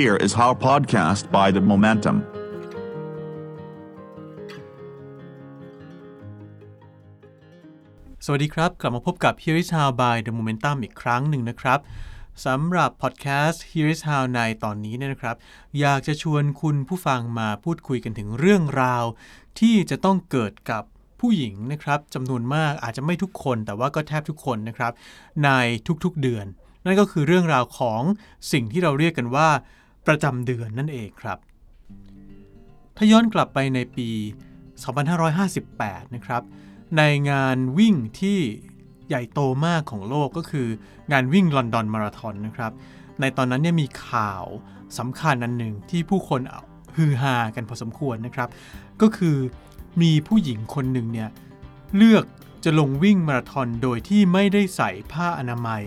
Here is our podcast by The Momentum. สวัสดีครับ กลับมาพบกับ Here is How by The Momentum อีกครั้งหนึ่งนะครับสำหรับพอดแคสต์ Here is How ในตอนนี้เนี่ยนะครับ อยากจะชวนคุณผู้ฟังมาพูดคุยกันถึงเรื่องราว ที่จะต้องเกิดกับผู้หญิงนะครับจำนวนมากอาจจะไม่ทุกคน แต่ว่าก็แทบทุกคนนะครับ ในทุกๆเดือน นั่นก็คือเรื่องราวของสิ่งที่เราเรียกกันว่า ประจำเดือนนั่นเองครับ ถ้าย้อนกลับไปในปี 2558 นะครับ ในงานวิ่งที่ใหญ่โตมากของโลกก็คืองานวิ่งลอนดอนมาราธอนนะครับ ในตอนนั้นเนี่ยมีข่าวสำคัญอันหนึ่งที่ผู้คนฮือฮากันพอสมควรนะครับ ก็คือมีผู้หญิงคนหนึ่งเนี่ยเลือกจะลงวิ่งมาราธอนโดยที่ไม่ได้ใส่ผ้าอนามัย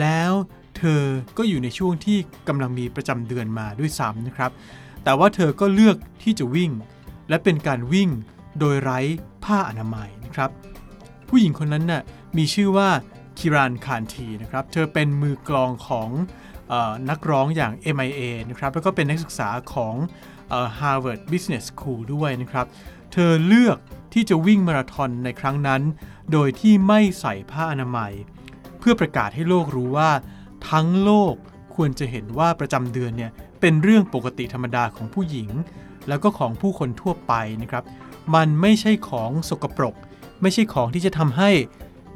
แล้ว เธอก็อยู่ในช่วงที่กำลังมีประจำเดือนมาด้วยซ้ำนะครับ แต่ว่าเธอก็เลือกที่จะวิ่ง และเป็นการวิ่งโดยไร้ผ้าอนามัยนะครับ ผู้หญิงคนนั้นน่ะมีชื่อว่าคิรานคานทีนะครับ เธอเป็นมือกลองของออนักร้องอย่าง MIA นะครับ แล้วก็เป็นนักศึกษาของเออ Harvard Business School ด้วยนะครับ เธอเลือกที่จะวิ่งมาราธอนในครั้งนั้น โดยที่ไม่ใส่ผ้าอนามัย เพื่อประกาศให้โลกรู้ว่า ทั้งโลกควรจะเห็นว่าประจำเดือนเนี่ยเป็นเรื่องปกติธรรมดาของผู้หญิง แล้วก็ของผู้คนทั่วไปนะครับ มันไม่ใช่ของสกปรก ไม่ใช่ของที่จะทำให้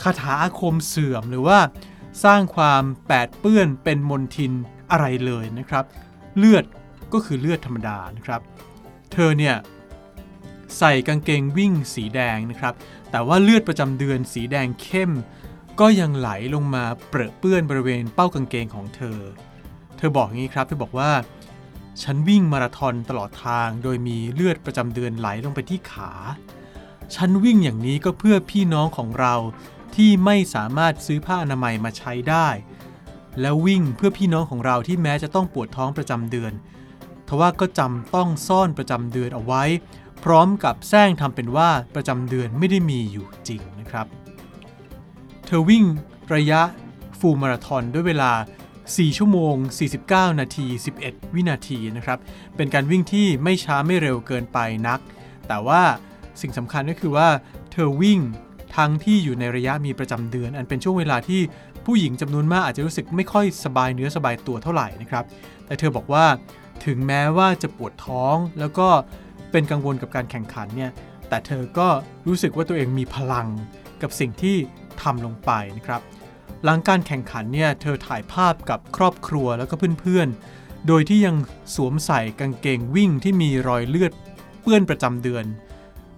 คาถาอาคมเสื่อมหรือว่า สร้างความแปดเปื้อนเป็นมนทินอะไรเลยนะครับ เลือดก็คือเลือดธรรมดานะครับ เธอเนี่ยใส่กางเกงวิ่งสีแดงนะครับ แต่ว่าเลือดประจำเดือนสีแดงเข้ม ก็ยังไหลลงมาเปรอะเปื้อนบริเวณเป้ากางเกงของเธอ เธอบอกอย่างนี้ครับ เธอบอกว่า ฉันวิ่งมาราธอนตลอดทางโดยมีเลือดประจำเดือนไหลลงไปที่ขา ฉันวิ่งอย่างนี้ก็เพื่อพี่น้องของเราที่ไม่สามารถซื้อผ้าอนามัยมาใช้ได้ แล้ววิ่งเพื่อพี่น้องของเราที่แม้จะต้องปวดท้องประจำเดือนทว่าก็จำต้องซ่อนประจำเดือนเอาไว้ พร้อมกับแซงทำเป็นว่าประจำเดือนไม่ได้มีอยู่จริงนะครับ เธอวิ่งระยะฟูลมาราธอนด้วยเวลา 4 ชั่วโมง 49 นาที 11 วินาทีนะครับ เป็นการวิ่งที่ไม่ช้าไม่เร็วเกินไปนัก แต่ว่าสิ่งสำคัญก็คือว่าเธอวิ่งทั้งที่อยู่ในระยะมีประจำเดือน อันเป็นช่วงเวลาที่ผู้หญิงจำนวนมากอาจจะรู้สึกไม่ค่อยสบายเนื้อสบายตัวเท่าไหร่นะครับ แต่เธอบอกว่าถึงแม้ว่าจะปวดท้องแล้วก็เป็นกังวลกับการแข่งขันเนี่ย แต่เธอก็รู้สึกว่าตัวเองมีพลัง กับสิ่งที่ทำลงไปนะครับ หลังการแข่งขันเนี่ยเธอถ่ายภาพกับครอบครัวแล้วก็เพื่อนๆ โดยที่ยังสวมใส่กางเกงวิ่งที่มีรอยเลือดเปื้อนประจำเดือน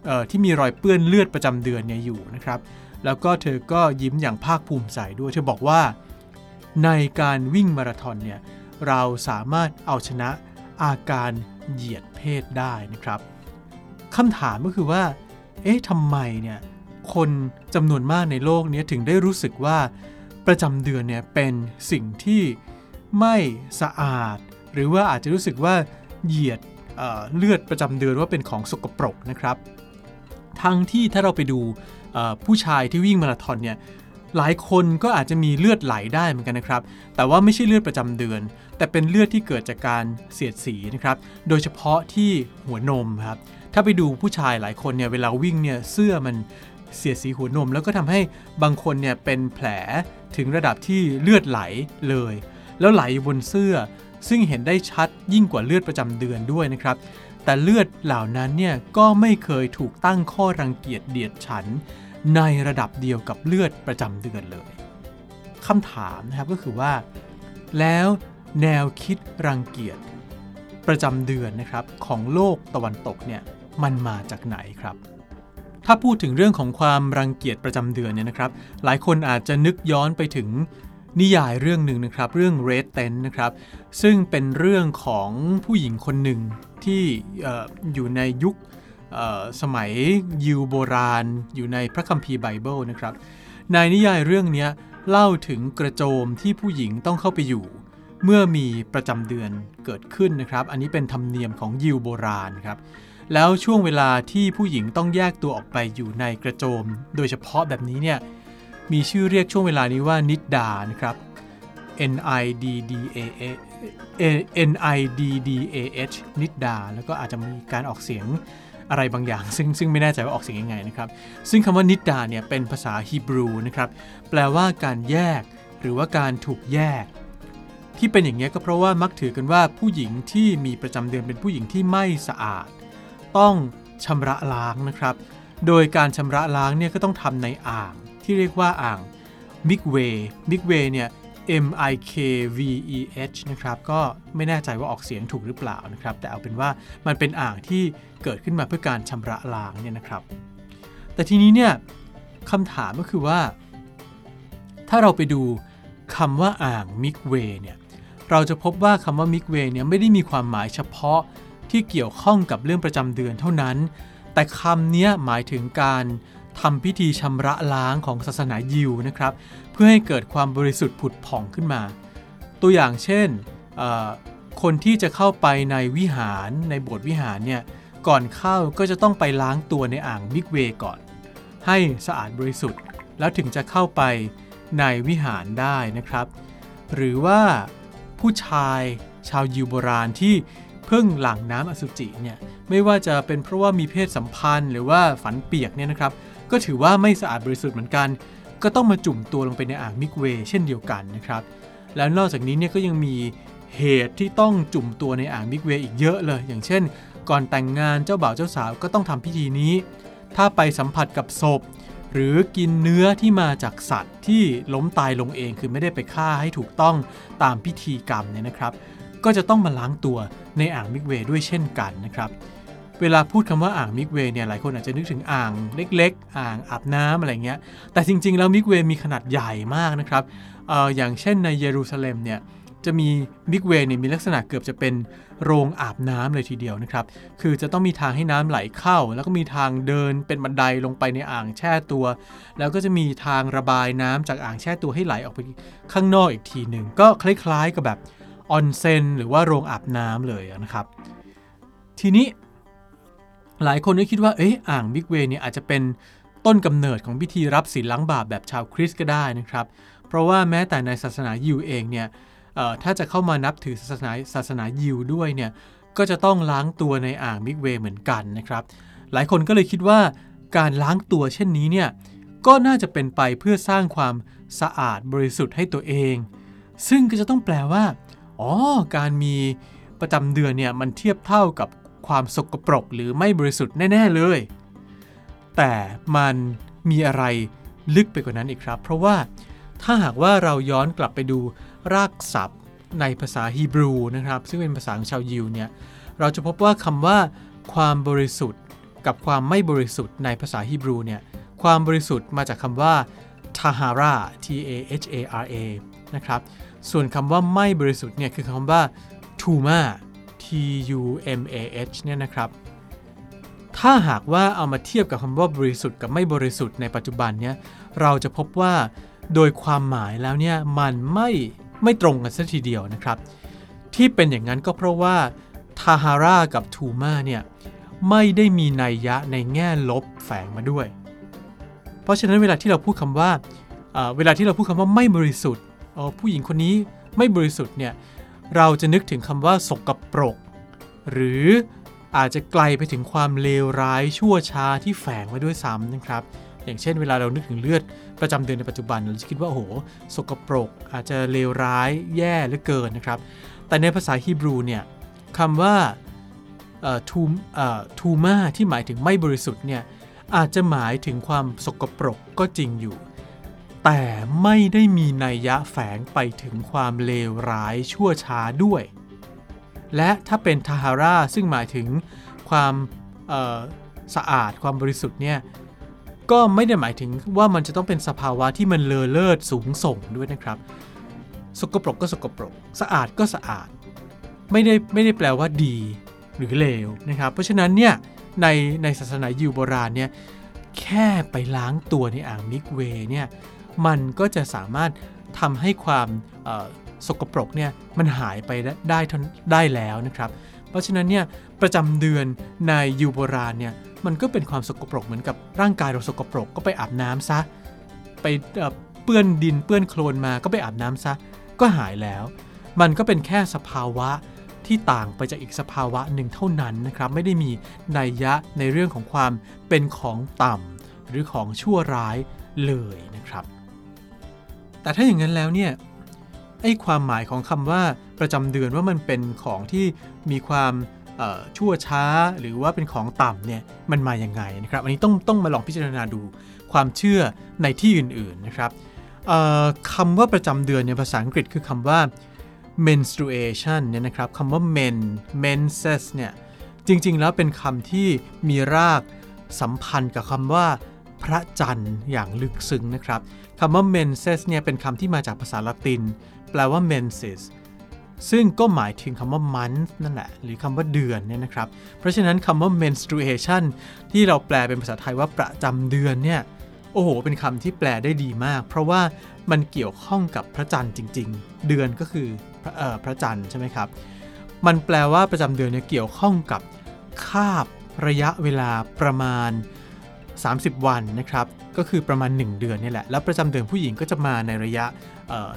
ออที่มีรอยเปื้อนเลือดประจำเดือนเนี่ยอยู่นะครับ แล้วก็เธอก็ยิ้มอย่างภาคภูมิใจด้วยเธอบอกว่า ในการวิ่งมาราธอนเนี่ยเราสามารถเอาชนะอาการเหยียดเพศได้นะครับคำถามก็คือว่า เอ๊ะทำไมเนี่ย คนจำนวนมากในโลกนี้ถึงได้รู้สึกว่าประจำเดือนเนี่ยเป็นสิ่งที่ไม่สะอาด หรือว่าอาจจะรู้สึกว่าเหยียดเเลือดประจำเดือนว่าเป็นของสกปรกนะครับ ทั้งที่ถ้าเราไปดูผู้ชายที่วิ่งมาราธอนเนี่ยหลายคนก็อาจจะมีเลือดไหลได้เหมือนกันนะครับ แต่ว่าไม่ใช่เลือดประจำเดือน แต่เป็นเลือดที่เกิดจากการเสียดสีนะครับ โดยเฉพาะที่หัวนมครับ ถ้าไปดูผู้ชายหลายคนเนี่ยเวลาวิ่งเนี่ยเสื้อมัน เสียดสีหัวนม แล้วก็ทำให้บางคนเนี่ยเป็นแผลถึงระดับที่เลือดไหลเลย แล้วไหลบนเสื้อ ซึ่งเห็นได้ชัดยิ่งกว่าเลือดประจำเดือนด้วยนะครับ แต่เลือดเหล่านั้นเนี่ยก็ไม่เคยถูกตั้งข้อรังเกียจเดียดฉัน ในระดับเดียวกับเลือดประจำเดือนเลยคำถามนะครับก็คือว่า แล้วแนวคิดรังเกียจประจำเดือนนะครับของโลกตะวันตกเนี่ยมันมาจากไหนครับ ถ้าพูดถึงเรื่องของความรังเกียจประจำเดือนเนี่ยนะครับ หลายคนอาจจะนึกย้อนไปถึงนิยายเรื่องหนึ่งนะครับ เรื่อง Red Tent นะครับ ซึ่งเป็นเรื่องของผู้หญิงคนหนึ่งที่ออยู่ในยุคสมัยยิวโบราณ อยู่ในพระคัมภีร์ไบเบิลนะครับ ในนิยายเรื่องนี้เล่าถึงกระโจมที่ผู้หญิงต้องเข้าไปอยู่ เมื่อมีประจำเดือนเกิดขึ้นนะครับ อันนี้เป็นธรรมเนียมของยิวโบราณครับ แล้วช่วงเวลาที่ผู้หญิงต้องแยกตัวออกไปอยู่ในกระโจม โดยเฉพาะแบบนี้เนี่ยมีชื่อเรียกช่วงเวลานี้ว่านิดดานะครับ N I D D A N I D D A H นิดดา แล้วก็อาจจะมีการออกเสียงอะไรบางอย่าง ซึ่งซึ่งไม่แน่ใจว่าออกเสียงยังไงนะครับ ซึ่งคำว่านิดดาเนี่ยเป็นภาษาฮีบรูนะครับ แปลว่าการแยก หรือว่าการถูกแยก ที่เป็นอย่างนี้ก็เพราะว่ามักถือกันว่าผู้หญิงที่มีประจำเดือนเป็นผู้หญิงที่ไม่สะอาด ต้องชำระล้างนะครับ โดยการชำระล้างเนี่ยก็ต้องทำในอ่างที่เรียกว่าอ่างมิกเวย์มิกเวย์เนี่ย M I K V E H นะครับ ก็ไม่แน่ใจว่าออกเสียงถูกหรือเปล่านะครับ แต่เอาเป็นว่ามันเป็นอ่างที่เกิดขึ้นมาเพื่อการชำระล้างเนี่ยนะครับ แต่ทีนี้เนี่ยคำถามก็คือว่า ถ้าเราไปดูคำว่าอ่าง mikveh เนี่ย เราจะพบว่าคำว่า mikveh เนี่ยไม่ได้มีความหมายเฉพาะ ที่เกี่ยวข้องกับเรื่องประจำเดือนเท่านั้น แต่คำนี้หมายถึงการทำพิธีชำระล้างของศาสนายิวนะครับ เพื่อให้เกิดความบริสุทธิ์ผุดผ่องขึ้นมา ตัวอย่างเช่น คนที่จะเข้าไปในวิหารในโบสถ์วิหารเนี่ยก่อนเข้าก็จะต้องไปล้างตัวในอ่างมิกเวก่อน ให้สะอาดบริสุทธิ์ แล้วถึงจะเข้าไปในวิหารได้นะครับ หรือว่าผู้ชายชาวยิวโบราณที่ พิ่งหลั่งน้ำอสุจิเนี่ยไม่ว่าจะเป็นเพราะว่ามีเพศสัมพันธ์ หรือว่าฝันเปียกเนี่ยนะครับ ก็ถือว่าไม่สะอาดบริสุทธิ์เหมือนกัน ก็ต้องมาจุ่มตัวลงไปในอ่างมิกเวเช่นเดียวกันนะครับ แล้วนอกจากนี้เนี่ยก็ยังมีเหตุที่ต้องจุ่มตัวในอ่างมิกเวอีกเยอะเลย อย่างเช่น ก่อนแต่งงานเจ้าบ่าวเจ้าสาวก็ต้องทำพิธีนี้ ถ้าไปสัมผัสกับศพ หรือกินเนื้อที่มาจากสัตว์ที่ล้มตายลงเองคือไม่ได้ไปฆ่าให้ถูกต้องตามพิธีกรรมเนี่ยนะครับ ก็จะต้องมาล้างตัวในอ่าง mikveh ด้วยเช่นกันนะครับเวลาพูดคำว่าอ่าง mikveh เนี่ยหลายคนอาจจะนึกถึงอ่างเล็ก ๆ อ่างอาบน้ำอะไรเงี้ย แต่จริง ๆ แล้ว mikveh มีขนาดใหญ่มากนะครับ อ่ออย่างเช่นในเยรูซาเล็มเนี่ยจะมี mikveh เนี่ยมีลักษณะเกือบจะเป็นโรงอาบน้ำเลยทีเดียวนะครับ คือจะต้องมีทางให้น้ำไหลเข้า แล้วก็มีทางเดินเป็นบันไดลงไปในอ่างแช่ตัว แล้วก็จะมีทางระบายน้ำจากอ่างแช่ตัวให้ไหลออกไปข้างนอกอีกทีหนึ่งก็คล้าย ๆ กับแบบ ออนเซนหรือว่าโรงอาบน้ำเลยนะครับ ทีนี้หลายคนก็คิดว่าเอ๊ะอ่างมิกเวเนี่ยอาจจะเป็นต้นกำเนิดของพิธีรับศีลล้างบาปแบบชาวคริสต์ก็ได้นะครับ เพราะว่าแม้แต่ในศาสนายิวเองเนี่ยถ้าจะเข้ามานับถือศาสนาศาสนายิวด้วยเนี่ยก็จะต้องล้างตัวในอ่างมิกเวเหมือนกันนะครับ หลายคนก็เลยคิดว่าการล้างตัวเช่นนี้เนี่ยก็น่าจะเป็นไปเพื่อสร้างความสะอาดบริสุทธิ์ให้ตัวเอง ซึ่งก็จะต้องแปลว่า อ๋อ การมีประจำเดือนเนี่ยมันเทียบเท่ากับความสกปรกหรือไม่บริสุทธิ์แน่ ๆ เลย แต่มันมีอะไรลึกไปกว่านั้นอีกครับ เพราะว่าถ้าหากว่าเราย้อนกลับไปดูรากศัพท์ในภาษาฮีบรูนะครับ ซึ่งเป็นภาษาของชาวยิวเนี่ย เราจะพบว่าคำว่า ความบริสุทธิ์กับความไม่บริสุทธิ์ในภาษาฮีบรูเนี่ย ความบริสุทธิ์มาจากคำว่า tahara t a h a r a นะครับ ส่วนคำว่าไม่บริสุทธิ์เนี่ยคือคำว่า tuma t u m a h เนี่ยนะครับ ถ้าหากว่าเอามาเทียบกับคำว่าบริสุทธิ์กับไม่บริสุทธิ์ในปัจจุบันเนี่ยเราจะพบว่าโดยความหมายแล้วเนี่ยมันไม่ไม่ตรงกันสัทีเดียวนะครับ ที่เป็นอย่างนั้นก็เพราะว่าทาฮาร่ากับทูมาเนี่ยไม่ได้มีนัยยะในแง่ลบแฝงมาด้วย เพราะฉะนั้นเวลาที่เราพูดคำว่าเวลาที่เราพูดคำว่าไม่บริสุทธิ์ ผู้หญิงคนนี้ไม่บริสุทธิ์เนี่ยเราจะนึกถึงคำว่าสกปรก หรืออาจจะไกลไปถึงความเลวร้ายชั่วช้าที่แฝงไว้ด้วยซ้ำนะครับ อย่างเช่นเวลาเรานึกถึงเลือดประจำเดือนในปัจจุบันเราจะคิดว่าโอ้โหสกปรก อาจจะเลวร้ายแย่เหลือเกินนะครับ แต่ในภาษาฮีบรูเนี่ยคำว่าทูทูมาที่หมายถึงไม่บริสุทธิ์เนี่ยอาจจะหมายถึงความสกปรกก็จริงอยู่ แต่ไม่ได้มีนัยยะแฝงไปถึงความเลวร้ายชั่วช้าด้วย และถ้าเป็นทาฮาราซึ่งหมายถึงความสะอาดความบริสุทธิ์เนี่ยก็ไม่ได้หมายถึงว่ามันจะต้องเป็นสภาวะที่มันเลอเลิศสูงส่งด้วยนะครับ สกปรกก็สกปรก สะอาดก็สะอาด ไม่ได้ไม่ได้แปลว่าดีหรือเลวนะครับ เพราะฉะนั้นเนี่ยในในศาสนายิวโบราณเนี่ยแค่ไปล้างตัวในอ่างมิกเวเนี่ย มันก็จะสามารถทำให้ความสกปรกเนี่ยมันหายไปได้ได้แล้วนะครับ เพราะฉะนั้นเนี่ยประจำเดือนในยิวโบราณเนี่ยมันก็เป็นความสกปรกเหมือนกับร่างกายเราสกปรกก็ไปอาบน้ำซะ ไปเปื้อนดินเปื้อนโคลนมาก็ไปอาบน้ำซะ ก็หายแล้ว มันก็เป็นแค่สภาวะที่ต่างไปจากอีกสภาวะหนึ่งเท่านั้นนะครับ ไม่ได้มีนัยยะในเรื่องของความเป็นของต่ำหรือของชั่วร้ายเลยนะครับ แต่ถ้าอย่างนั้นแล้วเนี่ยไอ้ความหมายของคำว่าประจำเดือนว่ามันเป็นของที่มีความชั่วช้าหรือว่าเป็นของต่ำเนี่ยมันมาอย่างไงนะครับอันนี้ต้องต้องมาลองพิจารณาดูความเชื่อในที่อื่นๆนะครับคำว่าประจำเดือนในภาษาอังกฤษคือคำว่า menstruation เนี่ยนะครับคำว่า men menses เนี่ยจริงๆแล้วเป็นคำที่มีรากสัมพันธ์กับคำว่า พระจันทร์อย่างลึกซึ้งนะครับคำว่า menses เนี่ยเป็นคำที่มาจากภาษาละติน แปลว่า menses ซึ่งก็หมายถึงคำว่า month นั่นแหละ หรือคำว่าเดือนเนี่ยนะครับ เพราะฉะนั้นคำว่า menstruation ที่เราแปลเป็นภาษาไทยว่าประจำเดือนเนี่ยโอ้โห เป็นคำที่แปลได้ดีมาก เพราะว่ามันเกี่ยวข้องกับพระจันทร์จริง ๆ เดือนก็คือพระพระจันทร์ใช่ไหมครับ มันแปลว่าประจำเดือนเนี่ยเกี่ยวข้องกับคาบระยะเวลาประมาณ 30 วันนะครับ ก็คือประมาณ 1 เดือนนี่แหละ แล้วประจำเดือนผู้หญิงก็จะมาในระยะ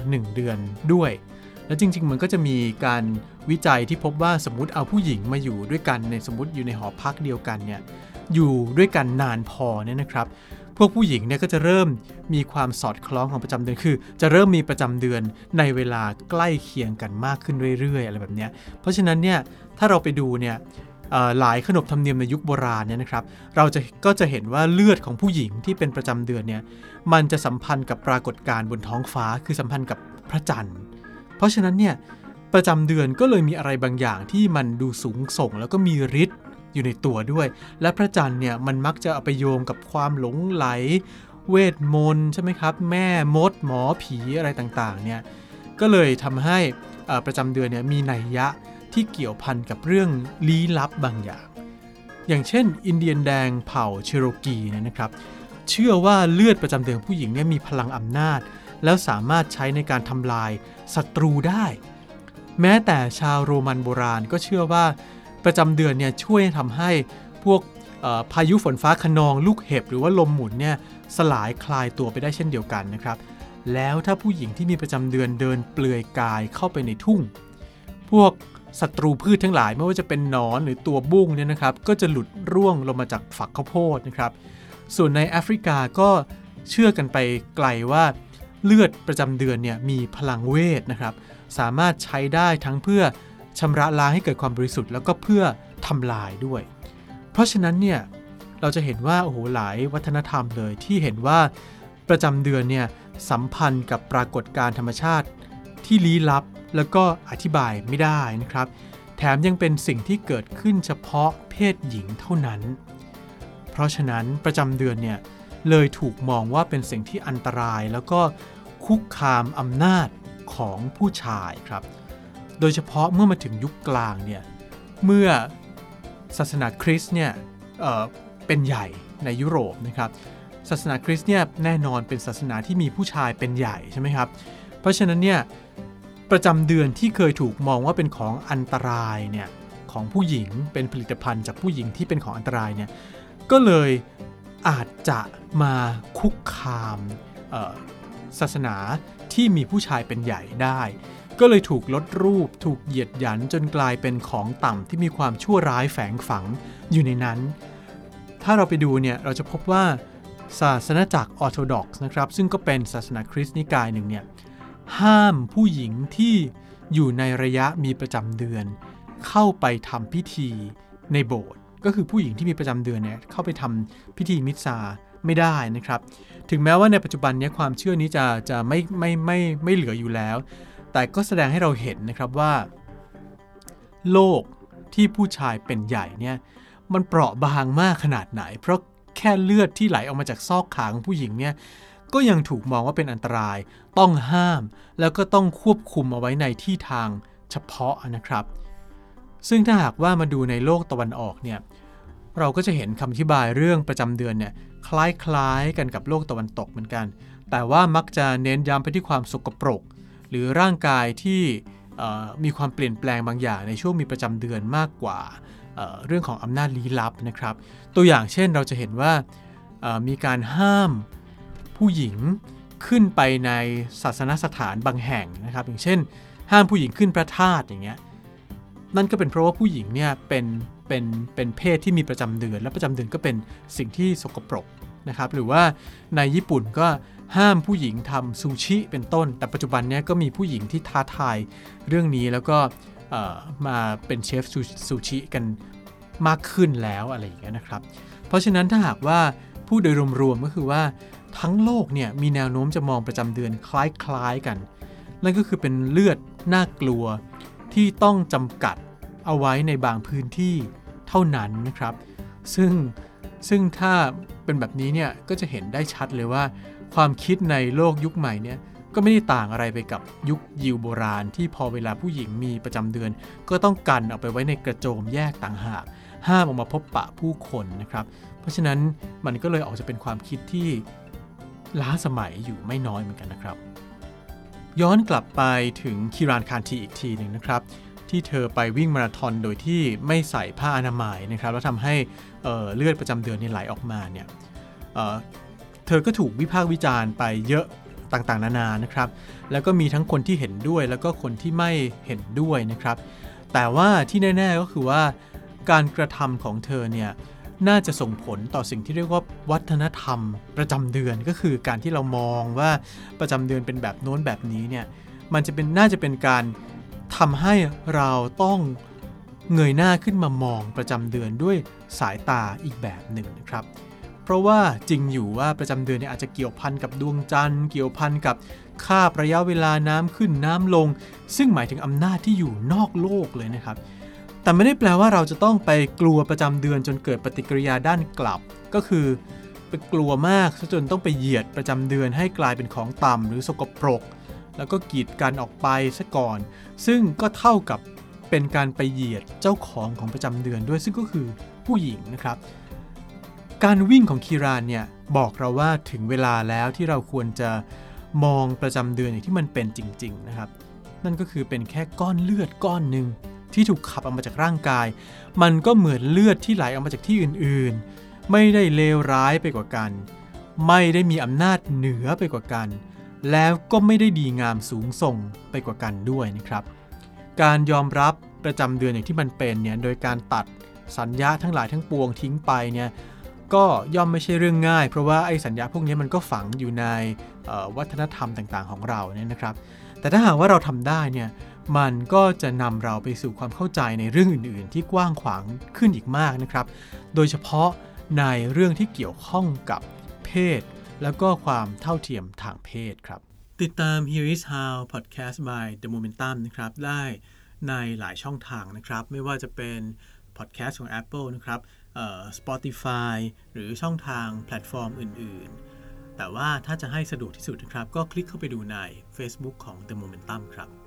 หนึ่งเดือนด้วย แล้วจริง ๆ มันก็จะมีการวิจัยที่พบว่าสมมติเอาผู้หญิงมาอยู่ด้วยกันในสมมติอยู่ในหอพักเดียวกันเนี่ย อยู่ด้วยกันนานพอเนี่ยนะครับ พวกผู้หญิงเนี่ยก็จะเริ่มมีความสอดคล้องของประจำเดือน คือ จะเริ่มมีประจำเดือนในเวลาใกล้เคียงกันมากขึ้นเรื่อยๆ อะไรแบบนี้เพราะฉะนั้นเนี่ย ถ้าเราไปดูเนี่ย หลายขนบธรรมเนียมในยุคโบราณเนี่ยนะครับ เราจะก็จะเห็นว่าเลือดของผู้หญิงที่เป็นประจำเดือนเนี่ยมันจะสัมพันธ์กับปรากฏการณ์บนท้องฟ้าคือสัมพันธ์กับพระจันทร์ เพราะฉะนั้นเนี่ยประจำเดือนก็เลยมีอะไรบางอย่างที่มันดูสูงส่ง แล้วก็มีฤทธิ์อยู่ในตัวด้วย และพระจันทร์เนี่ยมันมักจะเอาไปโยงกับความหลงไหล เวทมนต์ใช่ไหมครับ แม่มด หมอผีอะไรต่างๆเนี่ยก็เลยทำให้ประจำเดือนเนี่ยมีนัยยะ ที่เกี่ยวพันกับเรื่องลี้ลับบางอย่าง อย่างเช่น อินเดียนแดงเผ่าเชโรกีเนี่ยนะครับ เชื่อว่าเลือดประจำเดือนผู้หญิงเนี่ยมีพลังอำนาจ แล้วสามารถใช้ในการทำลายศัตรูได้ แม้แต่ชาวโรมันโบราณก็เชื่อว่าประจำเดือนเนี่ยช่วยทำให้พวกพายุฝนฟ้าขนองลูกเห็บหรือว่าลมหมุนเนี่ยสลายคลายตัวไปได้เช่นเดียวกันนะครับ แล้วถ้าผู้หญิงที่มีประจำเดือนเดินเปลือยกายเข้าไปในทุ่ง พวก ศัตรูพืชทั้งหลายไม่ว่าจะเป็นหนอนหรือตัวบุ้งเนี่ยนะครับ ก็จะหลุดร่วงลงมาจากฝักข้าวโพดนะครับ ส่วนในแอฟริกาก็เชื่อกันไปไกลว่าเลือดประจำเดือนเนี่ยมีพลังเวทนะครับ สามารถใช้ได้ทั้งเพื่อชำระล้างให้เกิดความบริสุทธิ์ แล้วก็เพื่อทำลายด้วย เพราะฉะนั้นเนี่ยเราจะเห็นว่าโอ้โหหลายวัฒนธรรมเลยที่เห็นว่าประจำเดือนเนี่ยสัมพันธ์กับปรากฏการธรรมชาติที่ลี้ลับ แล้วก็อธิบายไม่ได้นะครับ แถมยังเป็นสิ่งที่เกิดขึ้นเฉพาะเพศหญิงเท่านั้น เพราะฉะนั้นประจำเดือนเนี่ยเลยถูกมองว่าเป็นสิ่งที่อันตรายแล้วก็คุกคามอำนาจของผู้ชายครับ โดยเฉพาะเมื่อมาถึงยุคกลางเนี่ย เมื่อศาสนาคริสต์เนี่ยเเป็นใหญ่ในยุโรปนะครับ ศาสนาคริสต์เนี่ยแน่นอนเป็นศาสนาที่มีผู้ชายเป็นใหญ่ใช่ไหมครับ เพราะฉะนั้นเนี่ย ประจำเดือนที่เคยถูกมองว่าเป็นของอันตรายเนี่ยของผู้หญิงเป็นผลิตภัณฑ์จากผู้หญิงที่เป็นของอันตรายเนี่ยก็เลยอาจจะมาคุกคามศาสนาที่มีผู้ชายเป็นใหญ่ได้ ก็เลยถูกลดรูปถูกเหยียดหยันจนกลายเป็นของต่ำที่มีความชั่วร้ายแฝงฝังอยู่ในนั้น ถ้าเราไปดูเนี่ยเราจะพบว่าศาสนาจักรออร์โธดอกส์นะครับ ซึ่งก็เป็นศาสนาคริสต์นิกายหนึ่งเนี่ย ห้ามผู้หญิงที่อยู่ในระยะมีประจำเดือน เข้าไปทำพิธีในโบสถ์ก็คือผู้หญิงที่มีประจำเดือนเนี่ยเข้าไปทำพิธีมิสซาไม่ได้นะครับ ถึงแม้ว่าในปัจจุบันนี้ความเชื่อนี้จะจะไม่ไม่ไม่ไม่เหลืออยู่แล้ว แต่ก็แสดงให้เราเห็นนะครับว่า โลกที่ผู้ชายเป็นใหญ่เนี่ยมันเปราะบางมากขนาดไหน เพราะแค่เลือดที่ไหลออกมาจากซอกขาของผู้หญิงเนี่ย ก็ยังถูกมองว่าเป็นอันตราย ต้องห้าม แล้วก็ต้องควบคุมเอาไว้ในที่ทางเฉพาะนะครับ ซึ่งถ้าหากว่ามาดูในโลกตะวันออกเนี่ยเราก็จะเห็นคำอธิบายเรื่องประจำเดือนเนี่ยคล้ายๆกันกับโลกตะวันตกเหมือนกัน แต่ว่ามักจะเน้นย้ำไปที่ความสกปรก หรือร่างกายที่มีความเปลี่ยนแปลงบางอย่างในช่วงมีประจำเดือนมากกว่าเรื่องของอำนาจลี้ลับนะครับ ตัวอย่างเช่นเราจะเห็นว่ามีการห้าม ผู้หญิงขึ้นไปในศาสนสถานบางแห่งนะครับ อย่างเช่น ห้ามผู้หญิงขึ้นพระธาตุอย่างเงี้ยนั่นก็เป็นเพราะว่าผู้หญิงเนี่ยเป็นเป็นเป็นเพศที่มีประจำเดือน และประจำเดือนก็เป็นสิ่งที่สกปรกนะครับ หรือว่าในญี่ปุ่นก็ห้ามผู้หญิงทำซูชิเป็นต้น แต่ปัจจุบันเนี้ยก็มีผู้หญิงที่ท้าทายเรื่องนี้แล้วก็มาเป็นเชฟซูชิกันมากขึ้นแล้วอะไรอย่างเงี้ยนะครับ เพราะฉะนั้นถ้าหากว่าผู้โดยรวมๆก็คือว่า ทั้งโลกเนี่ยมีแนวโน้มจะมองประจำเดือนคล้ายๆกัน นั่นก็คือเป็นเลือดน่ากลัวที่ต้องจำกัดเอาไว้ในบางพื้นที่เท่านั้นนะครับ ซึ่งซึ่งถ้าเป็นแบบนี้เนี่ยก็จะเห็นได้ชัดเลยว่า ความคิดในโลกยุคใหม่เนี่ยก็ไม่ได้ต่างอะไรไปกับยุคยิวโบราณ ที่พอเวลาผู้หญิงมีประจำเดือน ก็ต้องกันเอาไปไว้ในกระโจมแยกต่างหาก ห้ามออกมาพบปะผู้คนนะครับ เพราะฉะนั้นมันก็เลยออกจะเป็นความคิดที่ ล้าสมัยอยู่ไม่น้อยเหมือนกันนะครับ ย้อนกลับไปถึงคิรานคานทีอีกทีหนึ่งนะครับ ที่เธอไปวิ่งมาราธอนโดยที่ไม่ใส่ผ้าอนามัยนะครับ แล้วทำให้เเลือดประจำเดือนนี่ไหลออกมาเนี่ยเเธอก็ถูกวิพากษ์วิจารณ์ไปเยอะต่างๆ นานานะครับ แล้วก็มีทั้งคนที่เห็นด้วยแล้วก็คนที่ไม่เห็นด้วยนะครับ แต่ว่าที่แน่ ๆก็คือว่าการกระทำของเธอเนี่ย น่าจะส่งผลต่อสิ่งที่เรียกว่าวัฒนธรรม ประจำเดือนก็คือการที่เรามองว่าประจำเดือนเป็นแบบโน้นแบบนี้เนี่ยมันจะเป็นน่าจะเป็นการทำให้เราต้องเงยหน้าขึ้นมามองประจำเดือนด้วยสายตาอีกแบบหนึ่งนะครับเพราะว่าจริงอยู่ว่าประจำเดือนเนี่ยอาจจะเกี่ยวพันกับดวงจันทร์ เกี่ยวพันกับค่าระยะเวลาน้ำขึ้นน้ำลง ซึ่งหมายถึงอำนาจที่อยู่นอกโลกเลยนะครับ แต่ไม่ได้แปลว่าเราจะต้องไปกลัวประจำเดือนจนเกิดปฏิกิริยาด้านกลับ ก็คือไปกลัวมากจนต้องไปเหยียดประจำเดือนให้กลายเป็นของต่ำหรือสกปรก แล้วก็กีดกันออกไปซะก่อน ซึ่งก็เท่ากับเป็นการไปเหยียดเจ้าของของประจำเดือนด้วยซึ่งก็คือผู้หญิงนะครับ การวิ่งของคีรานเนี่ยบอกเราว่าถึงเวลาแล้วที่เราควรจะมองประจำเดือนอย่างที่มันเป็นจริง ๆ นะครับ นั่นก็คือเป็นแค่ก้อนเลือดก้อนหนึ่ง ที่ถูกขับออกมาจากร่างกาย มันก็เหมือนเลือดที่ไหลออกมาจากที่อื่นๆ ไม่ได้เลวร้ายไปกว่ากัน ไม่ได้มีอำนาจเหนือไปกว่ากัน แล้วก็ไม่ได้ดีงามสูงส่งไปกว่ากันด้วยนะครับ การยอมรับประจำเดือนอย่างที่มันเป็นเนี่ยโดยการตัดสัญญาทั้งหลายทั้งปวงทิ้งไปเนี่ยก็ย่อมไม่ใช่เรื่องง่าย เพราะว่าไอ้สัญญาพวกนี้มันก็ฝังอยู่ในวัฒนธรรมต่างๆ ของเราเนี่ยนะครับ แต่ถ้าหากว่าเราทำได้เนี่ย มันก็จะนำเราไปสู่ความเข้าใจในเรื่องอื่น ๆ ที่กว้างขวางขึ้นอีกมากนะครับ โดยเฉพาะในเรื่องที่เกี่ยวข้องกับเพศ แล้วก็ความเท่าเทียมทางเพศครับ ติดตาม Here is How Podcast by The Momentum นะครับ ได้ในหลายช่องทางนะครับ ไม่ว่าจะเป็น podcast ของ Apple นะครับ Spotify หรือช่องทางแพลตฟอร์มอื่น ๆ แต่ว่าถ้าจะให้สะดวกที่สุดนะครับ ก็คลิกเข้าไปดูใน Facebook ของ The Momentum ครับ